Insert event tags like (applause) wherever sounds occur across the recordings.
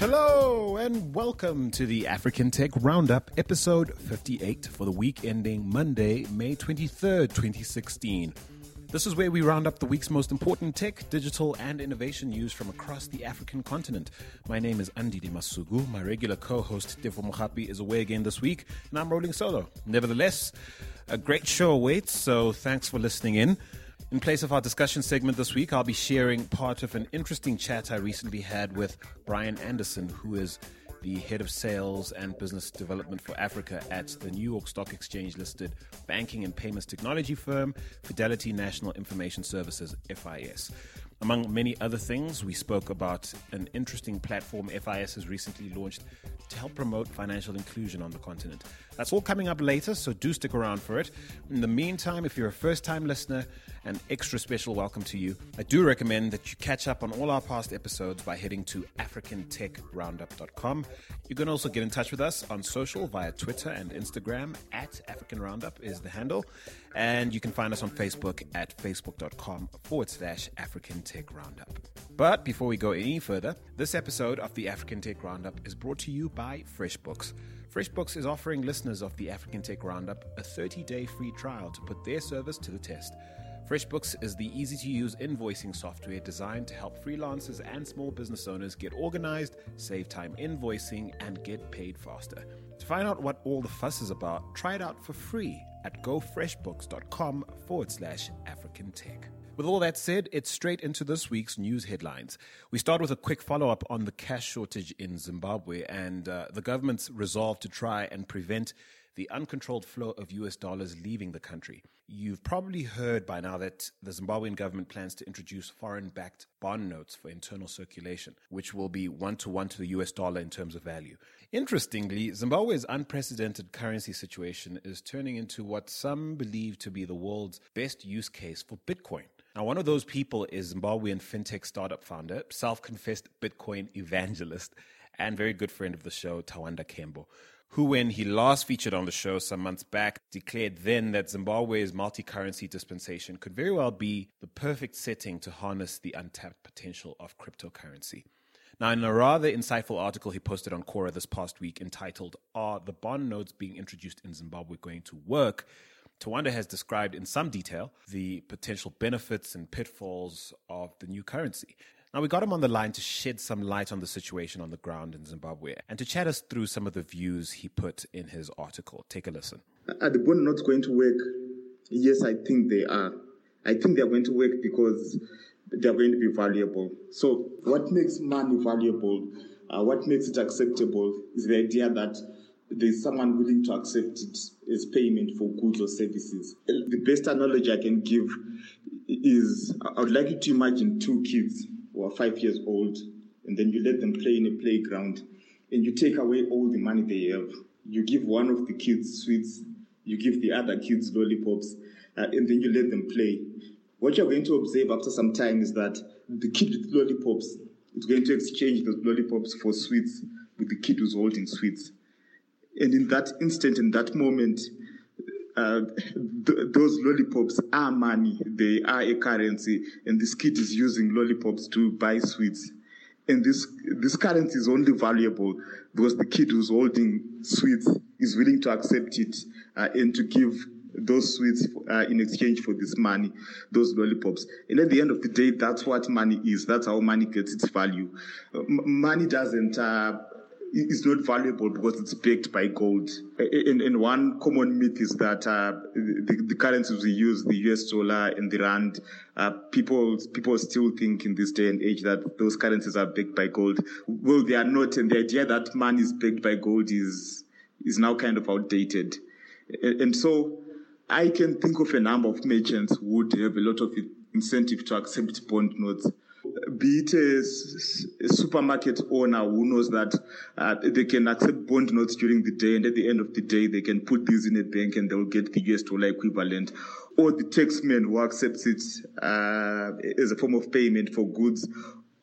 Hello and welcome to the African Tech Roundup, episode 58 for the week ending Monday, May 23rd, 2016. This is where we round up the week's most important tech, digital, and innovation news from across the African continent. My name is Andy Masuku. My regular co host, Tefo Mohapi, is away again this week, and I'm rolling solo. Nevertheless, a great show awaits, so thanks for listening in. In place of our discussion segment this week, I'll be sharing part of an interesting chat I recently had with Brian Anderson, who is the head of sales and business development for Africa at the New York Stock Exchange listed banking and payments technology firm Fidelity National Information Services, FIS. Among many other things, we spoke about an interesting platform FIS has recently launched to help promote financial inclusion on the continent. That's all coming up later, so do stick around for it. In the meantime, if you're a first time listener, an extra special welcome to you. I do recommend that you catch up on all our past episodes by heading to africantechroundup.com. You can also get in touch with us on social via Twitter and Instagram at African Roundup is the handle. And you can find us on Facebook at facebook.com forward slash African Tech Roundup. But before we go any further, this episode of the African Tech Roundup is brought to you by FreshBooks. FreshBooks is offering listeners of the African Tech Roundup a 30 day free trial to put their service to the test. FreshBooks is the easy to use invoicing software designed to help freelancers and small business owners get organized, save time invoicing, and get paid faster. To find out what all the fuss is about, try it out for free at gofreshbooks.com forward slash African Tech. With all that said, it's straight into this week's news headlines. We start with a quick follow up on the cash shortage in Zimbabwe and uh, the government's resolve to try and prevent the uncontrolled flow of US dollars leaving the country. You've probably heard by now that the Zimbabwean government plans to introduce foreign backed bond notes for internal circulation, which will be one to one to the US dollar in terms of value. Interestingly, Zimbabwe's unprecedented currency situation is turning into what some believe to be the world's best use case for Bitcoin. Now, one of those people is Zimbabwean fintech startup founder, self confessed Bitcoin evangelist, and very good friend of the show, Tawanda Kembo who, when he last featured on the show some months back, declared then that Zimbabwe's multi currency dispensation could very well be the perfect setting to harness the untapped potential of cryptocurrency. Now, in a rather insightful article he posted on Quora this past week entitled, Are the bond notes being introduced in Zimbabwe going to work? Tawanda has described in some detail the potential benefits and pitfalls of the new currency. Now, we got him on the line to shed some light on the situation on the ground in Zimbabwe and to chat us through some of the views he put in his article. Take a listen. Are the bond not going to work? Yes, I think they are. I think they're going to work because they're going to be valuable. So, what makes money valuable, uh, what makes it acceptable, is the idea that there's someone willing to accept it as payment for goods or services. The best analogy I can give is I would like you to imagine two kids who are five years old, and then you let them play in a playground, and you take away all the money they have. You give one of the kids sweets, you give the other kids lollipops, uh, and then you let them play. What you're going to observe after some time is that the kid with lollipops is going to exchange those lollipops for sweets with the kid who's holding sweets. And in that instant, in that moment, uh, th- those lollipops are money. They are a currency, and this kid is using lollipops to buy sweets. And this this currency is only valuable because the kid who's holding sweets is willing to accept it uh, and to give those sweets uh, in exchange for this money, those lollipops. And at the end of the day, that's what money is. That's how money gets its value. M- money doesn't uh, is not valuable because it's backed by gold. And, and one common myth is that uh, the, the, currencies we use, the US dollar and the rand, uh, people people still think in this day and age that those currencies are backed by gold. Well, they are not, and the idea that money is backed by gold is is now kind of outdated. And, and so, I can think of a number of merchants who would have a lot of incentive to accept bond notes be it a, a, supermarket owner who knows that uh, they can accept bond notes during the day and at the end of the day they can put these in a bank and they'll get the US dollar equivalent or the taxman who accepts it uh, as a form of payment for goods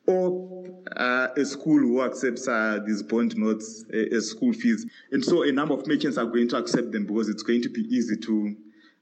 or uh, a school who accepts uh, these bond notes uh, as school fees. And so a number of merchants are going to accept them because it's going to be easy to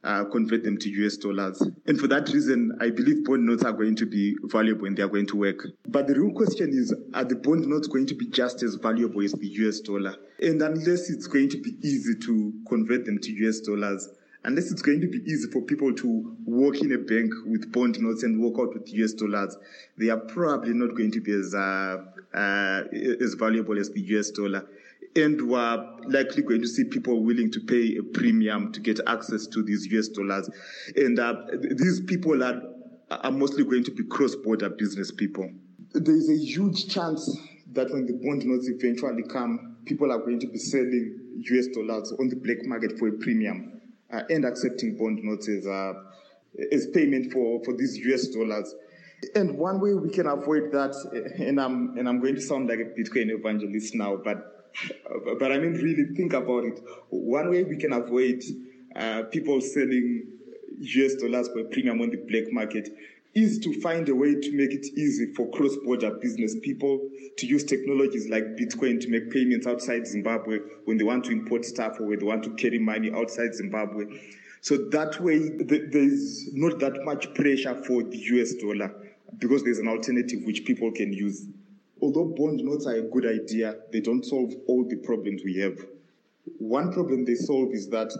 uh, convert them to US dollars. And for that reason, I believe bond notes are going to be valuable and they are going to work. But the real question is are the bond notes going to be just as valuable as the US dollar? And unless it's going to be easy to convert them to US dollars, unless it's going to be easy for people to walk in a bank with bond notes and walk out with US dollars, they are probably not going to be as uh, uh, as valuable as the US dollar and we're likely going to see people willing to pay a premium to get access to these US dollars. And uh, these people are, are mostly going to be cross border business people. There's a huge chance that when the bond notes eventually come, people are going to be selling US dollars on the black market for a premium uh, and accepting bond notes as, uh, as payment for, for these US dollars. And one way we can avoid that, and I'm, and I'm going to sound like a Bitcoin evangelist now, but but I mean, really think about it. One way we can avoid uh, people selling US dollars for a premium on the black market is to find a way to make it easy for cross-border business people to use technologies like Bitcoin to make payments outside Zimbabwe when they want to import stuff or when they want to carry money outside Zimbabwe. So that way, there's not that much pressure for the US dollar because there's an alternative which people can use although bond notes are a good idea, they don't solve all the problems we have. One problem they solve is that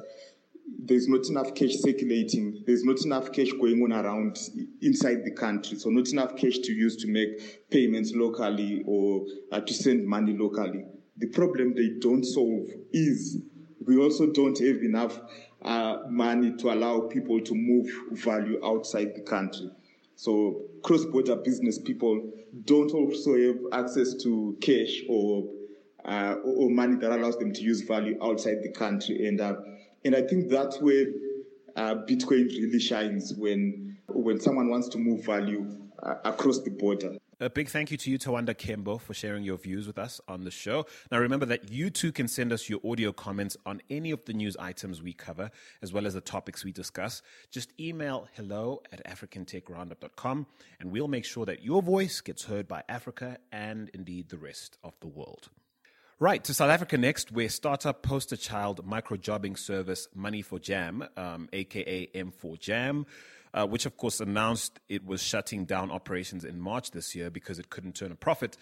there's not enough cash circulating, there's not enough cash going on around inside the country, so not enough cash to use to make payments locally or uh, to send money locally. The problem they don't solve is we also don't have enough uh, money to allow people to move value outside the country. So cross-border business people don't also have access to cash or uh, or money that allows them to use value outside the country, and uh, and I think that's where uh, Bitcoin really shines when when someone wants to move value uh, across the border. A big thank you to you, Tawanda Kembo, for sharing your views with us on the show. Now, remember that you too can send us your audio comments on any of the news items we cover, as well as the topics we discuss. Just email hello at africantechroundup.com, and we'll make sure that your voice gets heard by Africa and indeed the rest of the world. Right, to South Africa next, where startup poster child micro jobbing service Money for Jam, um, aka M4 Jam, uh, which of course announced it was shutting down operations in March this year because it couldn't turn a profit.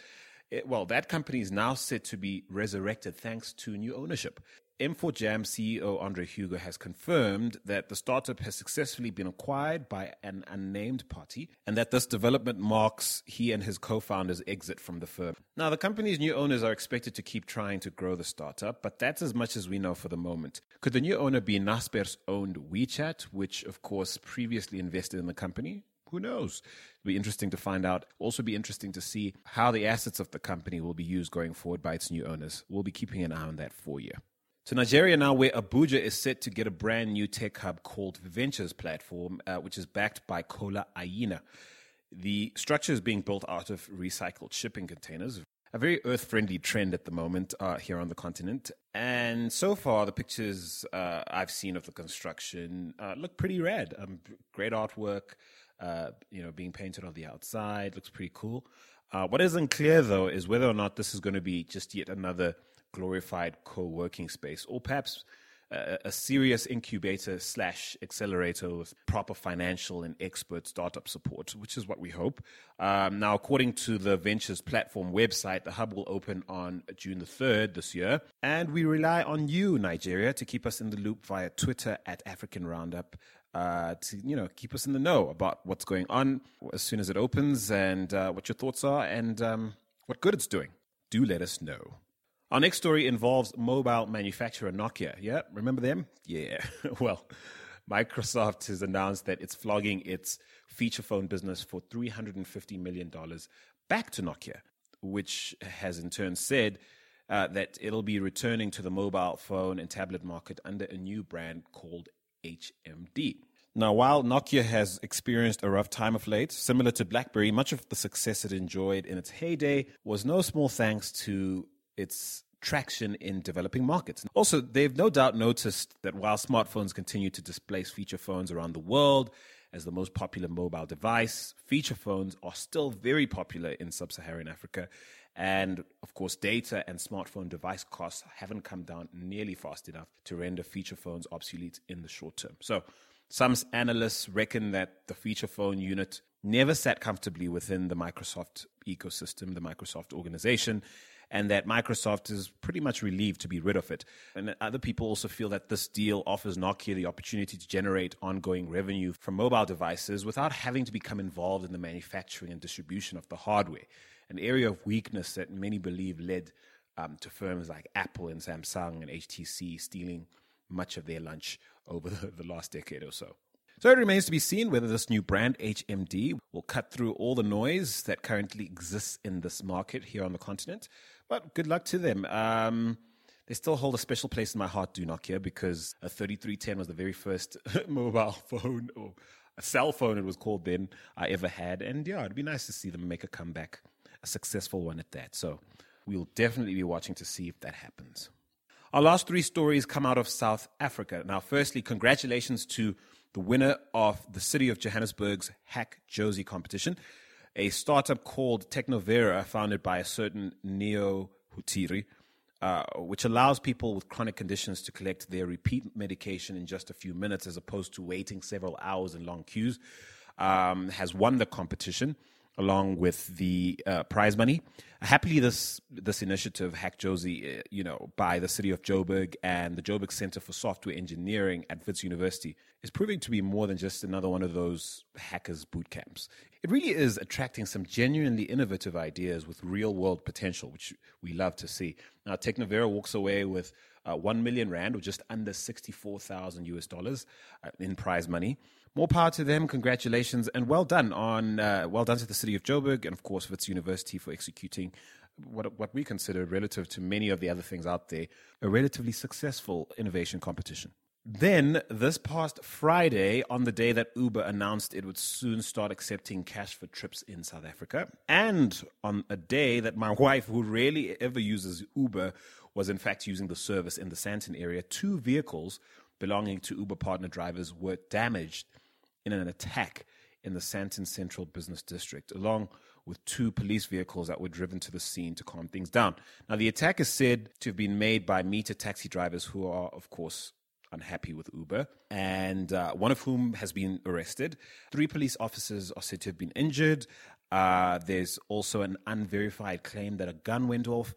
It, well, that company is now set to be resurrected thanks to new ownership. M4Jam CEO Andre Hugo has confirmed that the startup has successfully been acquired by an unnamed party and that this development marks he and his co founders' exit from the firm. Now, the company's new owners are expected to keep trying to grow the startup, but that's as much as we know for the moment. Could the new owner be Naspers owned WeChat, which, of course, previously invested in the company? Who knows? It'll be interesting to find out. Also, be interesting to see how the assets of the company will be used going forward by its new owners. We'll be keeping an eye on that for you. To Nigeria now, where Abuja is set to get a brand new tech hub called Ventures Platform, uh, which is backed by Kola Aina. The structure is being built out of recycled shipping containers, a very earth friendly trend at the moment uh, here on the continent. And so far, the pictures uh, I've seen of the construction uh, look pretty rad. Um, great artwork, uh, you know, being painted on the outside looks pretty cool. Uh, what isn't clear though is whether or not this is going to be just yet another glorified co-working space, or perhaps a, a serious incubator slash accelerator with proper financial and expert startup support, which is what we hope. Um, now, according to the Ventures platform website, the hub will open on June the 3rd this year. And we rely on you, Nigeria, to keep us in the loop via Twitter at African Roundup. Uh, to you know, keep us in the know about what's going on as soon as it opens, and uh, what your thoughts are, and um, what good it's doing. Do let us know. Our next story involves mobile manufacturer Nokia. Yeah, remember them? Yeah. (laughs) well, Microsoft has announced that it's flogging its feature phone business for $350 million back to Nokia, which has in turn said uh, that it'll be returning to the mobile phone and tablet market under a new brand called HMD. Now, while Nokia has experienced a rough time of late, similar to BlackBerry, much of the success it enjoyed in its heyday was no small thanks to its traction in developing markets. Also, they've no doubt noticed that while smartphones continue to displace feature phones around the world as the most popular mobile device, feature phones are still very popular in sub Saharan Africa. And of course, data and smartphone device costs haven't come down nearly fast enough to render feature phones obsolete in the short term. So, Some analysts reckon that the feature phone unit never sat comfortably within the Microsoft ecosystem, the Microsoft organization, and that Microsoft is pretty much relieved to be rid of it. And other people also feel that this deal offers Nokia the opportunity to generate ongoing revenue from mobile devices without having to become involved in the manufacturing and distribution of the hardware, an area of weakness that many believe led um, to firms like Apple and Samsung and HTC stealing much of their lunch over (laughs) the, the last decade or so. So it remains to be seen whether this new brand, HMD, will cut through all the noise that currently exists in this market here on the continent. But good luck to them. Um, they still hold a special place in my heart, do Nokia, because a 3310 was the very first (laughs) mobile phone or a cell phone, it was called then, I ever had. And yeah, it'd be nice to see them make a comeback, a successful one at that. So we'll definitely be watching to see if that happens. Our last three stories come out of South Africa. Now, firstly, congratulations to the winner of the City of Johannesburg's Hack Jozi competition, a startup called Technovera, founded by a certain Neo Hutiri, uh, which allows people with chronic conditions to collect their repeat medication in just a few minutes as opposed to waiting several hours in long queues, um, has won the competition along with the uh, prize money. Happily, this this initiative, Hack Jozi, uh, you know, by the city of Joburg and the Joburg Center for Software Engineering at Wits University, is proving to be more than just another one of those hackers boot camps. It really is attracting some genuinely innovative ideas with real world potential, which we love to see. Now, Technovera walks away with uh, 1 million Rand, or just under 64,000 US dollars uh, in prize money. More power to them. Congratulations and well done on uh, well done to the city of Joburg and of course Wits University for executing what what we consider relative to many of the other things out there a relatively successful innovation competition. Then, this past Friday, on the day that Uber announced it would soon start accepting cash for trips in South Africa, and on a day that my (laughs) wife, who rarely ever uses Uber, was in fact using the service in the Sandton area, two vehicles belonging to Uber partner drivers were damaged in an attack in the Sandton Central Business District, along with two police vehicles that were driven to the scene to calm things down. Now, the attack is said to have been made by meter taxi drivers who are, of course, unhappy with Uber, and uh, one of whom has been arrested. Three police officers are said to have been injured. Uh, there's also an unverified claim that a gun went off.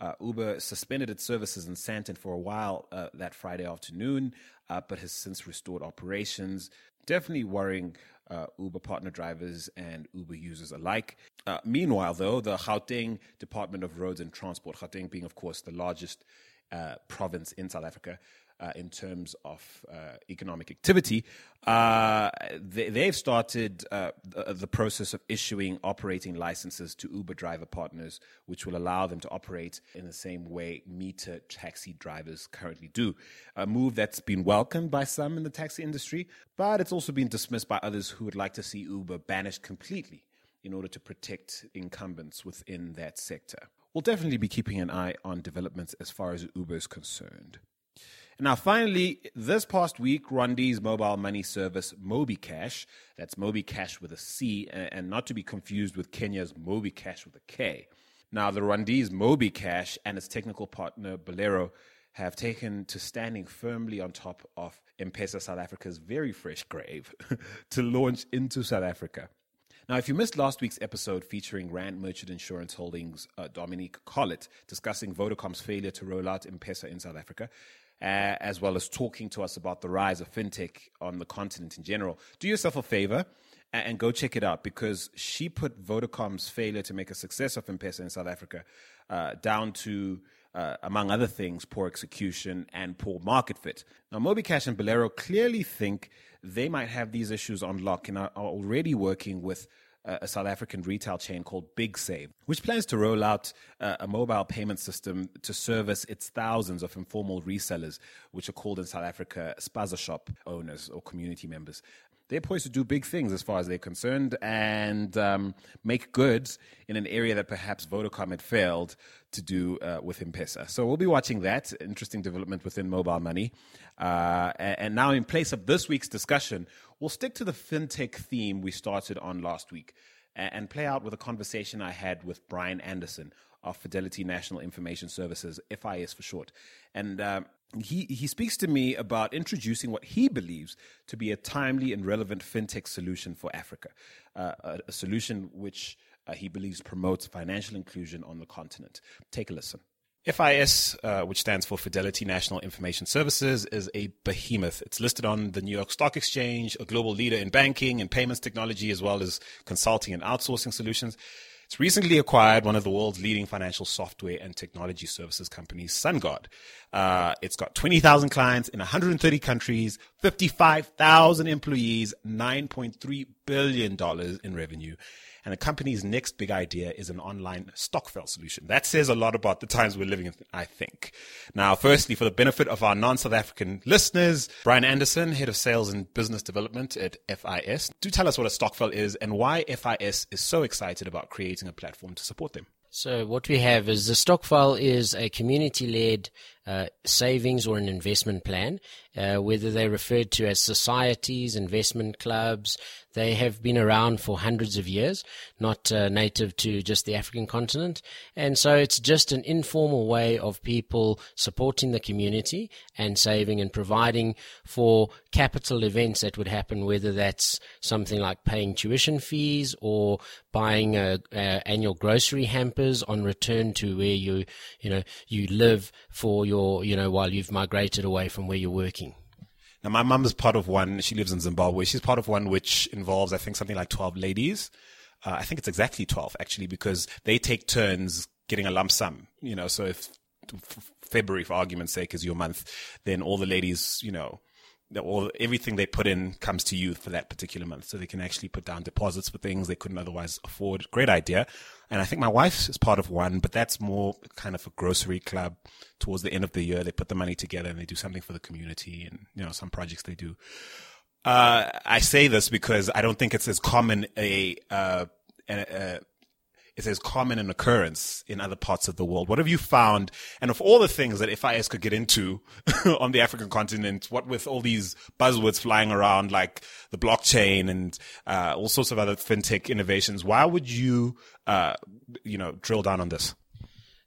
Uh, Uber suspended its services in Sandton for a while uh, that Friday afternoon, uh, but has since restored operations definitely worrying uh, Uber partner drivers and Uber users alike. Uh, meanwhile, though, the Gauteng Department of Roads and Transport, Gauteng being, of course, the largest uh, province in South Africa, uh, in terms of uh, economic activity, uh, they, have started uh, the, the, process of issuing operating licenses to Uber driver partners, which will allow them to operate in the same way meter taxi drivers currently do. A move that's been welcomed by some in the taxi industry, but it's also been dismissed by others who would like to see Uber banished completely in order to protect incumbents within that sector. We'll definitely be keeping an eye on developments as far as Uber is concerned. Now, finally, this past week, Rwandi's mobile money service MobiCash, that's MobiCash with a C, and not to be confused with Kenya's MobiKash with a K. Now, the Rwandese MobiCash and its technical partner Bolero have taken to standing firmly on top of M-Pesa South Africa's very fresh grave (laughs) to launch into South Africa. Now, if you missed last week's episode featuring Rand Merchant Insurance Holdings uh, Dominique Collett discussing Vodacom's failure to roll out M-Pesa in South Africa, uh, as well as talking to us about the rise of fintech on the continent in general. Do yourself a favor and go check it out because she put Vodacom's failure to make a success of M-Pesa in South Africa uh, down to, uh, among other things, poor execution and poor market fit. Now, MobiCash and Bolero clearly think they might have these issues on lock and are already working with a South African retail chain called Big Save, which plans to roll out uh, a mobile payment system to service its thousands of informal resellers, which are called in South Africa spaza shop owners or community members. They're poised to do big things as far as they're concerned and um, make goods in an area that perhaps Vodacom had failed to do uh, with M-Pesa. So we'll be watching that interesting development within mobile money. Uh, and now, in place of this week's discussion, we'll stick to the fintech theme we started on last week and play out with a conversation I had with Brian Anderson of Fidelity National Information Services, FIS for short. And uh, he, he speaks to me about introducing what he believes to be a timely and relevant fintech solution for Africa, uh, a, a, solution which uh, he believes promotes financial inclusion on the continent. Take a listen. FIS, uh, which stands for Fidelity National Information Services, is a behemoth. It's listed on the New York Stock Exchange, a global leader in banking and payments technology, as well as consulting and outsourcing solutions. It's recently acquired one of the world's leading financial software and technology services companies, SunGard. Uh, it's got 20,000 clients in 130 countries, 55,000 employees, $9.3 billion in revenue. And the company's next big idea is an online Stokvel solution. That says a lot about the times we're living in, I think. Now, firstly, for the benefit of our non-South African listeners, Brian Anderson, head of sales and business development at FIS, do tell us what a Stokvel is and why FIS is so excited about creating a platform to support them. So what we have is the Stokvel is a community-led uh, savings or an investment plan, uh, whether they're referred to as societies, investment clubs. They have been around for hundreds of years, not uh, native to just the African continent. And so it's just an informal way of people supporting the community and saving and providing for capital events that would happen, whether that's something like paying tuition fees or buying annual grocery hampers on return to where you, you know, you live for your, you know, while you've migrated away from where you're working. Now, my mum is part of one. She lives in Zimbabwe. She's part of one which involves, I think, something like 12 ladies. Uh, I think it's exactly 12, actually, because they take turns getting a lump sum, you know, so if February, for argument's sake, is your month, then all the ladies, you know, all everything they put in comes to you for that particular month. So they can actually put down deposits for things they couldn't otherwise afford. Great idea. And I think my wife is part of one, but that's more kind of a grocery club. Towards the end of the year, they put the money together and they do something for the community and, you know, some projects they do. Uh, I say this because I don't think it's as common a, uh, a, a is as common an occurrence in other parts of the world. What have you found? And of all the things that FIS could get into (laughs) on the African continent, what with all these buzzwords flying around like the blockchain and uh, all sorts of other fintech innovations, why would you, uh, you know, drill down on this?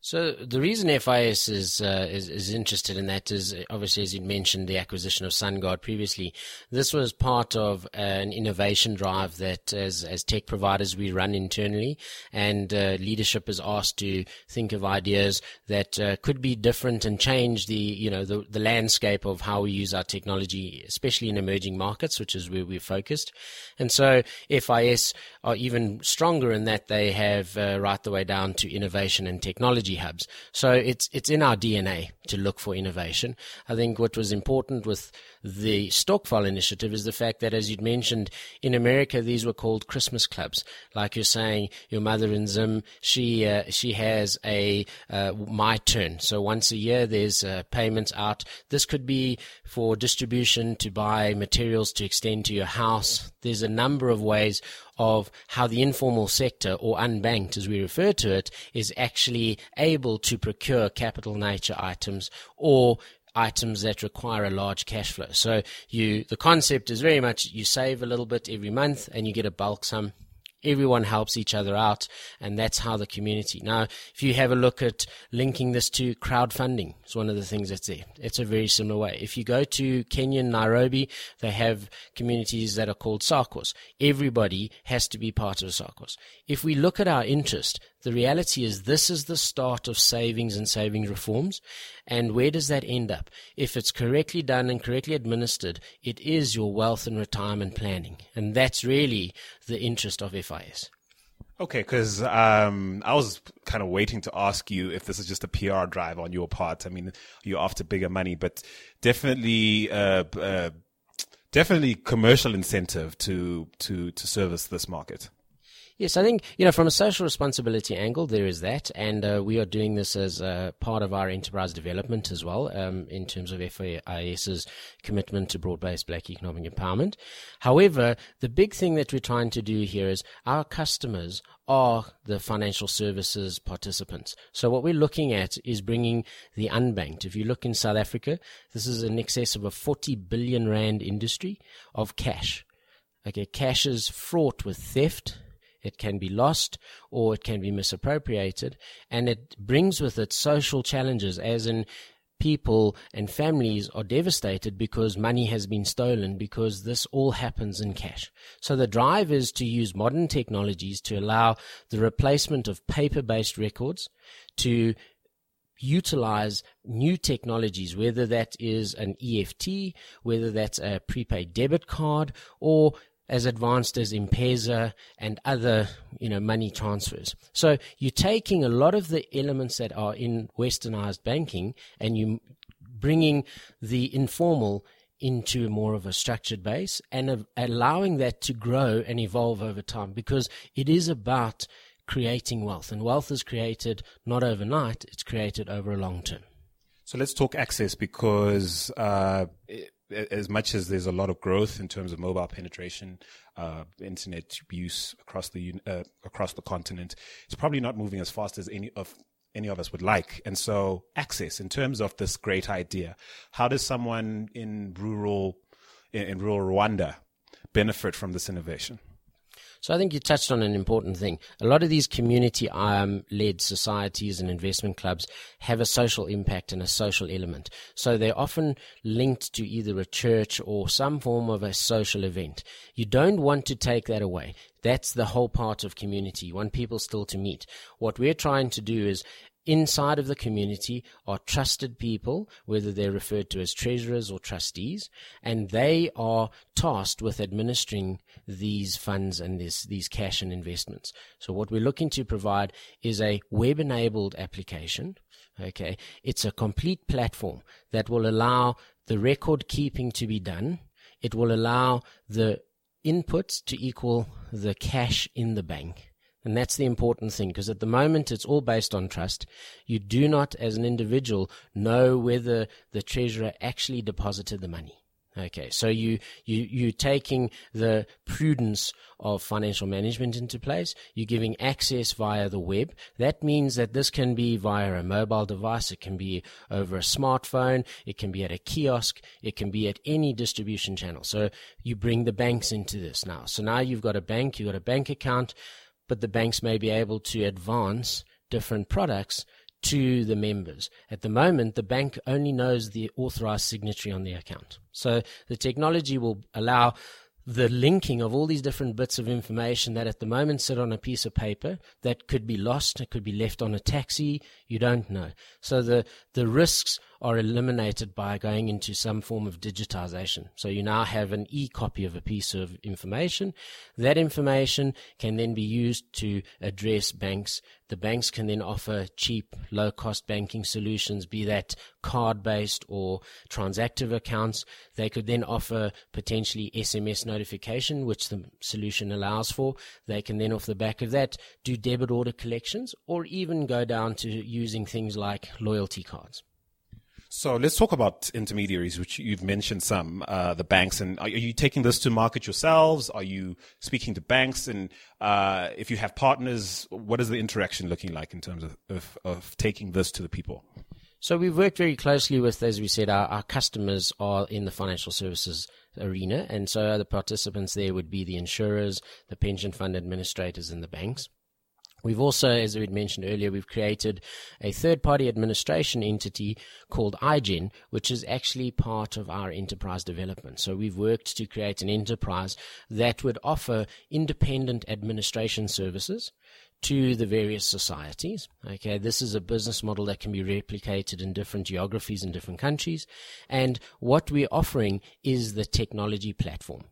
So the reason FIS is, uh, is, is interested in that is obviously, as you mentioned, the acquisition of SunGard previously. This was part of an innovation drive that, as as tech providers, we run internally, and uh, leadership is asked to think of ideas that uh, could be different and change the you know the the landscape of how we use our technology, especially in emerging markets, which is where we're focused. And so FIS are even stronger in that they have uh, right the way down to innovation and technology technology hubs. So it's it's in our DNA to look for innovation. I think what was important with the Stokvel initiative is the fact that, as you'd mentioned, in America these were called Christmas clubs. Like you're saying, your mother in Zim, she uh, she has a uh, my turn. So once a year there's uh, payments out. This could be for distribution to buy materials to extend to your house. There's a number of ways of how the informal sector or unbanked as we refer to it is actually able to procure capital nature items or items that require a large cash flow. So you the concept is very much you save a little bit every month and you get a bulk sum everyone helps each other out, and that's how the community. Now, if you have a look at linking this to crowdfunding, it's one of the things that's there. It's a very similar way. If you go to Kenya, Nairobi, they have communities that are called SACCOs. Everybody has to be part of a SACCOs. If we look at our interest, the reality is this is the start of savings and savings reforms. And where does that end up? If it's correctly done and correctly administered, it is your wealth and retirement planning. And that's really the interest of FIS. Okay, because um, I was kind of waiting to ask you if this is just a PR drive on your part. I mean, you're after bigger money, but definitely, uh, uh, definitely commercial incentive to to to service this market. Yes, I think, you know, from a social responsibility angle, there is that. And uh, we are doing this as a part of our enterprise development as well, um, in terms of FIS's commitment to broad based black economic empowerment. However, the big thing that we're trying to do here is our customers are the financial services participants. So what we're looking at is bringing the unbanked. If you look in South Africa, this is in excess of a 40 billion rand industry of cash. Okay, cash is fraught with theft it can be lost or it can be misappropriated. And it brings with it social challenges, as in people and families are devastated because money has been stolen because this all happens in cash. So the drive is to use modern technologies to allow the replacement of paper based records to utilize new technologies, whether that is an EFT, whether that's a prepaid debit card, or as advanced as M-Pesa and other, you know, money transfers. So you're taking a lot of the elements that are in westernized banking and you bringing the informal into more of a structured base and allowing that to grow and evolve over time because it is about creating wealth and wealth is created not overnight, it's created over a long term. So let's talk access because uh, as much as there's a lot of growth in terms of mobile penetration, uh, internet use across the uh, across the continent, it's probably not moving as fast as any of any of us would like. And so, access in terms of this great idea, how does someone in rural in, in rural Rwanda benefit from this innovation? So I think you touched on an important thing. A lot of these community um, led societies and investment clubs have a social impact and a social element. So they're often linked to either a church or some form of a social event. You don't want to take that away. That's the whole part of community. You want people still to meet. What we're trying to do is inside of the community are trusted people, whether they're referred to as treasurers or trustees, and they are tasked with administering these funds and this, these cash and investments. So what we're looking to provide is a web enabled application. Okay. It's a complete platform that will allow the record keeping to be done. It will allow the inputs to equal the cash in the bank and that's the important thing because at the moment it's all based on trust. You do not, as an individual, know whether the treasurer actually deposited the money. Okay, so you, you, you're taking the prudence of financial management into place. You're giving access via the web. That means that this can be via a mobile device. It can be over a smartphone. It can be at a kiosk. It can be at any distribution channel. So you bring the banks into this now. So now you've got a bank, you've got a bank account but the banks may be able to advance different products to the members. At the moment, the bank only knows the authorized signatory on the account. So the technology will allow the linking of all these different bits of information that at the moment sit on a piece of paper that could be lost, it could be left on a taxi, you don't know. So the, the risks are eliminated by going into some form of digitization. So you now have an e-copy of a piece of information. That information can then be used to address banks. The banks can then offer cheap, low cost banking solutions, be that card based or transactive accounts. They could then offer potentially SMS notification, which the solution allows for. They can then off the back of that do debit order collections or even go down to using things like loyalty cards. So let's talk about intermediaries, which you've mentioned some, uh, the banks. And are, you taking this to market yourselves? Are you speaking to banks? And uh, if you have partners, what is the interaction looking like in terms of, of, of, taking this to the people? So we've worked very closely with, as we said, our, our customers are in the financial services arena. And so the participants there would be the insurers, the pension fund administrators, and the banks. We've also, as we'd mentioned earlier, we've created a third party administration entity called iGen, which is actually part of our enterprise development. So we've worked to create an enterprise that would offer independent administration services to the various societies. Okay, this is a business model that can be replicated in different geographies and different countries. And what we're offering is the technology platform.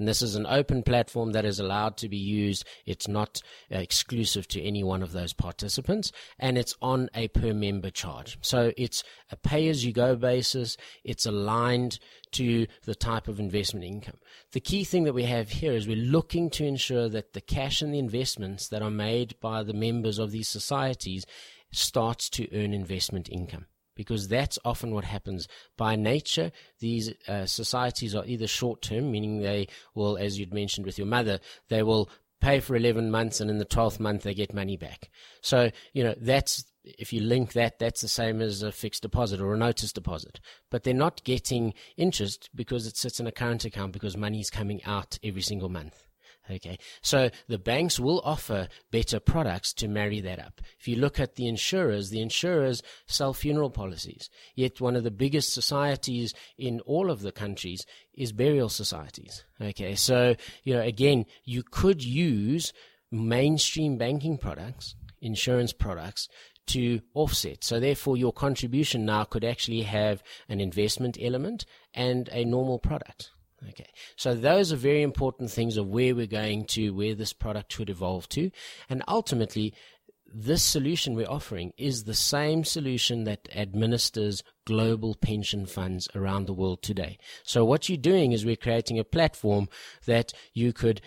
And this is an open platform that is allowed to be used. It's not uh, exclusive to any one of those participants and it's on a per member charge. So it's a pay as you go basis. It's aligned to the type of investment income. The key thing that we have here is we're looking to ensure that the cash and the investments that are made by the members of these societies starts to earn investment income because that's often what happens. By nature, these uh, societies are either short term, meaning they will, as you'd mentioned with your mother, they will pay for 11 months and in the 12th month they get money back. So, you know, that's, if you link that, that's the same as a fixed deposit or a notice deposit. But they're not getting interest because it sits in a current account because money is coming out every single month. Okay. So the banks will offer better products to marry that up. If you look at the insurers, the insurers sell funeral policies. Yet one of the biggest societies in all of the countries is burial societies. Okay. So, you know, again, you could use mainstream banking products, insurance products to offset. So therefore your contribution now could actually have an investment element and a normal product. Okay. So those are very important things of where we're going to, where this product should evolve to. And ultimately, this solution we're offering is the same solution that administers global pension funds around the world today. So what you're doing is we're creating a platform that you could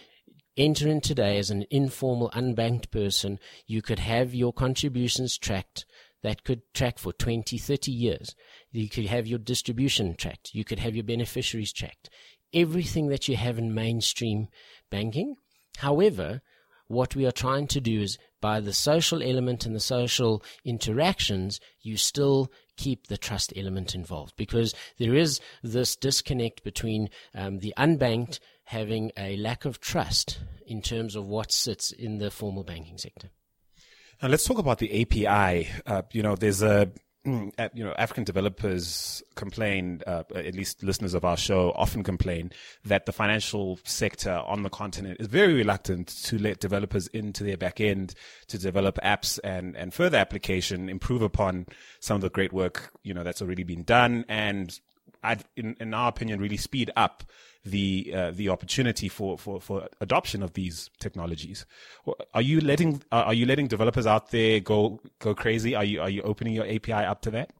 enter in today as an informal, unbanked person. You could have your contributions tracked that could track for 20, 30 years. You could have your distribution tracked. You could have your beneficiaries tracked everything that you have in mainstream banking. However, what we are trying to do is by the social element and the social interactions, you still keep the trust element involved because there is this disconnect between um, the unbanked having a lack of trust in terms of what sits in the formal banking sector. Now let's talk about the API. Uh, you know, there's a you know, African developers complain, uh, at least listeners of our show often complain that the financial sector on the continent is very reluctant to let developers into their back end to develop apps and, and further application, improve upon some of the great work, you know, that's already been done and I'd, in, in our opinion, really speed up the uh, the opportunity for, for, for adoption of these technologies. Are you letting are you letting developers out there go go crazy? Are you are you opening your API up to that?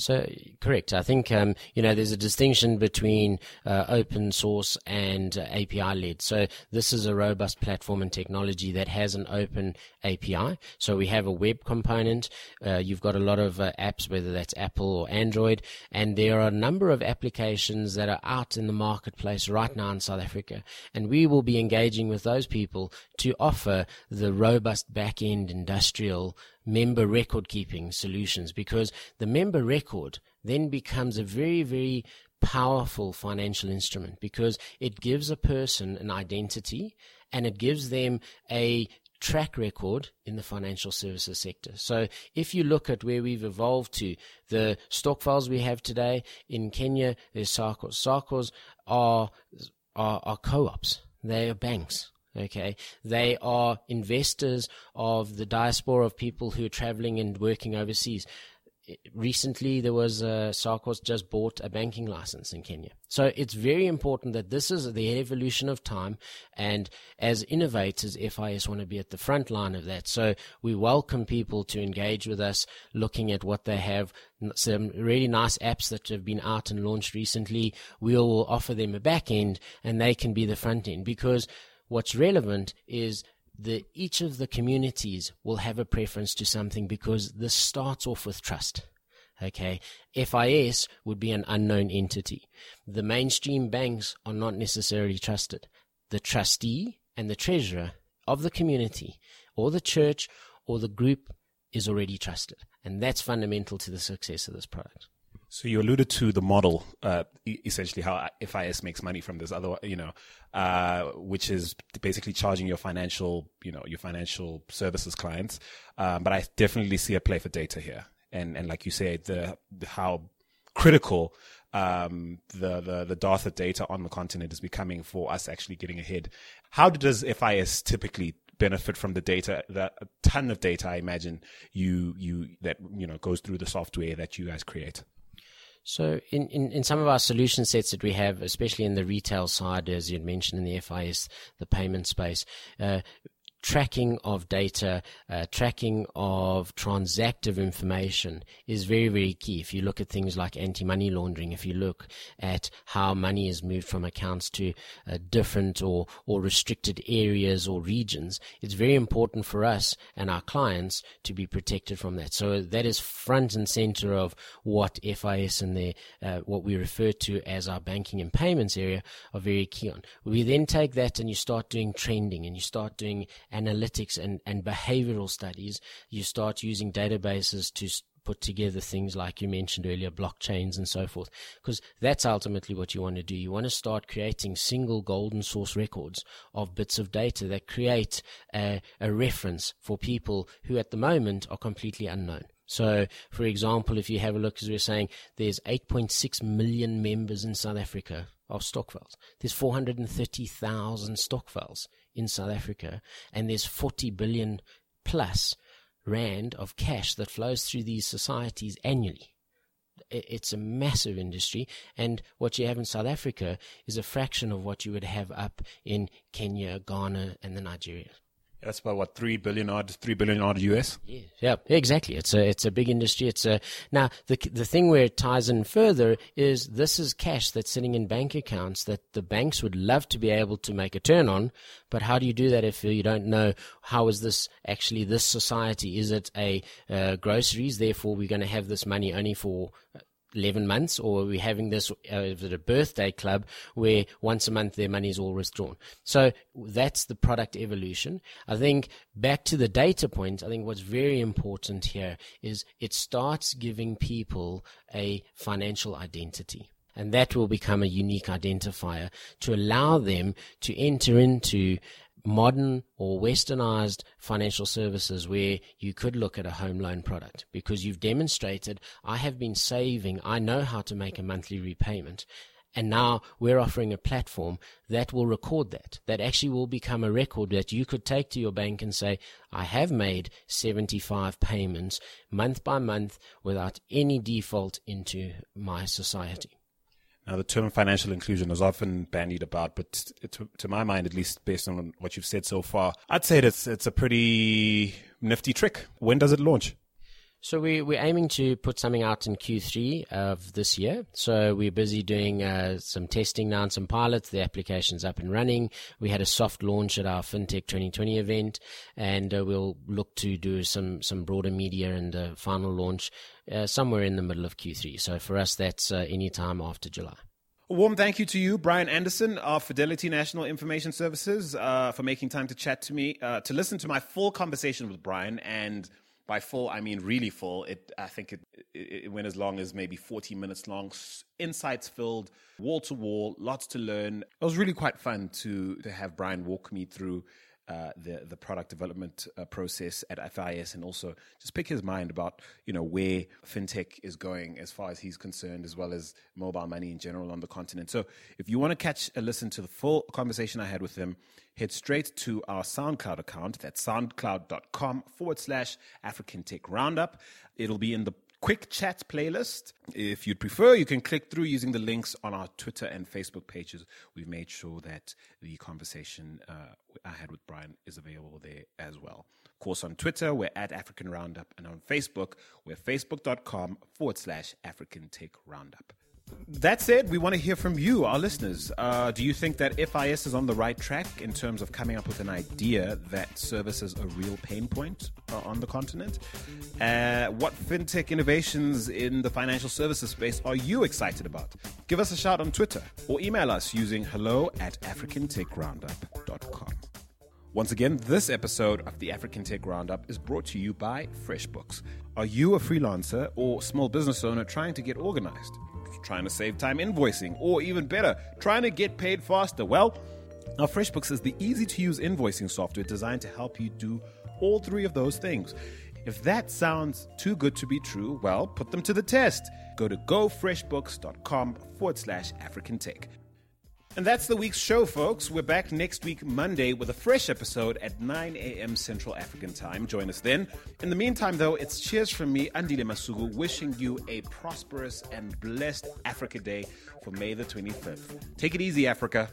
So correct. I think um, you know there's a distinction between uh, open source and uh, API led. So this is a robust platform and technology that has an open API. So we have a web component. Uh, you've got a lot of uh, apps, whether that's Apple or Android, and there are a number of applications that are out in the marketplace right now in South Africa, and we will be engaging with those people to offer the robust back end industrial member record keeping solutions because the member record then becomes a very, very powerful financial instrument because it gives a person an identity and it gives them a track record in the financial services sector. So if you look at where we've evolved to, the stokvels we have today in Kenya, there's. SACCOs are, are, are co-ops. They are banks. Okay. They are investors of the diaspora of people who are traveling and working overseas. Recently, there was uh, SACCOs just bought a banking license in Kenya. So it's very important that this is the evolution of time. And as innovators, FIS want to be at the front line of that. So we welcome people to engage with us, looking at what they have. Some really nice apps that have been out and launched recently. We'll offer them a back end and they can be the front end because what's relevant is that each of the communities will have a preference to something because this starts off with trust. Okay. FIS would be an unknown entity. The mainstream banks are not necessarily trusted. The trustee and the treasurer of the community or the church or the group is already trusted. And that's fundamental to the success of this product. So you alluded to the model, uh, essentially how FIS makes money from this other, you know, uh, which is basically charging your financial, you know, your financial services clients. Um, but I definitely see a play for data here, and and like you said, the, the how critical um, the the the dearth of data on the continent is becoming for us actually getting ahead. How does FIS typically benefit from the data that a ton of data i imagine you you that you know goes through the software that you guys create so, in, in, in, some of our solution sets that we have, especially in the retail side, as you'd mentioned in the FIS, the payment space, uh, tracking of data, uh, tracking of transactive information is very, very key. If you look at things like anti-money laundering, if you look at how money is moved from accounts to uh, different or, or restricted areas or regions, it's very important for us and our clients to be protected from that. So that is front and center of what FIS and the, uh, what we refer to as our banking and payments area are very key on. We then take that and you start doing trending and you start doing analytics and, and behavioral studies, you start using databases to put together things like you mentioned earlier, blockchains and so forth, because that's ultimately what you want to do. You want to start creating single golden source records of bits of data that create a, a reference for people who at the moment are completely unknown. So, for example, if you have a look, as we are saying, there's 8.6 million members in South Africa of stokvels. There's 430,000 stokvels in South Africa, and there's 40 billion plus rand of cash that flows through these societies annually. It's a massive industry, and what you have in South Africa is a fraction of what you would have up in Kenya, Ghana, and the Nigeria. That's about what three billion odd, three billion odd US. Yeah, yeah, exactly. It's a it's a big industry. It's a now the the thing where it ties in further is this is cash that's sitting in bank accounts that the banks would love to be able to make a turn on, but how do you do that if you don't know how is this actually this society? Is it a uh, groceries? Therefore, we're going to have this money only for 11 months, or we're having this uh, at a birthday club where once a month their money is all withdrawn. So that's the product evolution. I think back to the data point, I think what's very important here is it starts giving people a financial identity. And that will become a unique identifier to allow them to enter into modern or westernized financial services where you could look at a home loan product because you've demonstrated I have been saving, I know how to make a monthly repayment. And now we're offering a platform that will record that. That actually will become a record that you could take to your bank and say, I have made 75 payments month by month without any default into my society. Now, the term financial inclusion is often bandied about, but to, to, my mind, at least based on what you've said so far, I'd say it's it's a pretty nifty trick. When does it launch? So we, we're aiming to put something out in Q3 of this year. So we're busy doing uh, some testing now and some pilots. The application's up and running. We had a soft launch at our FinTech 2020 event, and uh, we'll look to do some, some broader media and a final launch uh, somewhere in the middle of Q3. So for us, that's uh, any time after July. A warm thank you to you, Brian Anderson of Fidelity National Information Services, uh, for making time to chat to me, uh, to listen to my full conversation with Brian and – by full, I mean really full. It, I think it, it, it went as long as maybe 40 minutes long. Insights filled, wall to wall, lots to learn. It was really quite fun to to have Brian walk me through uh, the the product development uh, process at FIS and also just pick his mind about you know where fintech is going as far as he's concerned, as well as mobile money in general on the continent. So if you want to catch a listen to the full conversation I had with him, head straight to our SoundCloud account. That's soundcloud.com forward slash African Tech Roundup. It'll be in the quick chat playlist. If you'd prefer, you can click through using the links on our Twitter and Facebook pages. We've made sure that the conversation uh, I had with Brian is available there as well. Of course, on Twitter, we're at African Roundup, and on Facebook, we're facebook.com forward slash African Tech Roundup that said, we want to hear from you, our listeners. Uh, do you think that FIS is on the right track in terms of coming up with an idea that services a real pain point uh, on the continent? Uh, what fintech innovations in the financial services space are you excited about? Give us a shout on Twitter or email us using hello at africantechroundup.com. Once again, this episode of the African Tech Roundup is brought to you by FreshBooks. Are you a freelancer or small business owner trying to get organized? Trying to save time invoicing, or even better, trying to get paid faster? Well, now FreshBooks is the easy to use invoicing software designed to help you do all three of those things. If that sounds too good to be true, well, put them to the test. Go to gofreshbooks.com forward slash African Tech. And that's the week's show, folks. We're back next week, Monday, with a fresh episode at 9 a.m. Central African Time. Join us then. In the meantime, though, it's cheers from me, Andile Masuku, wishing you a prosperous and blessed Africa Day for May the 25th. Take it easy, Africa.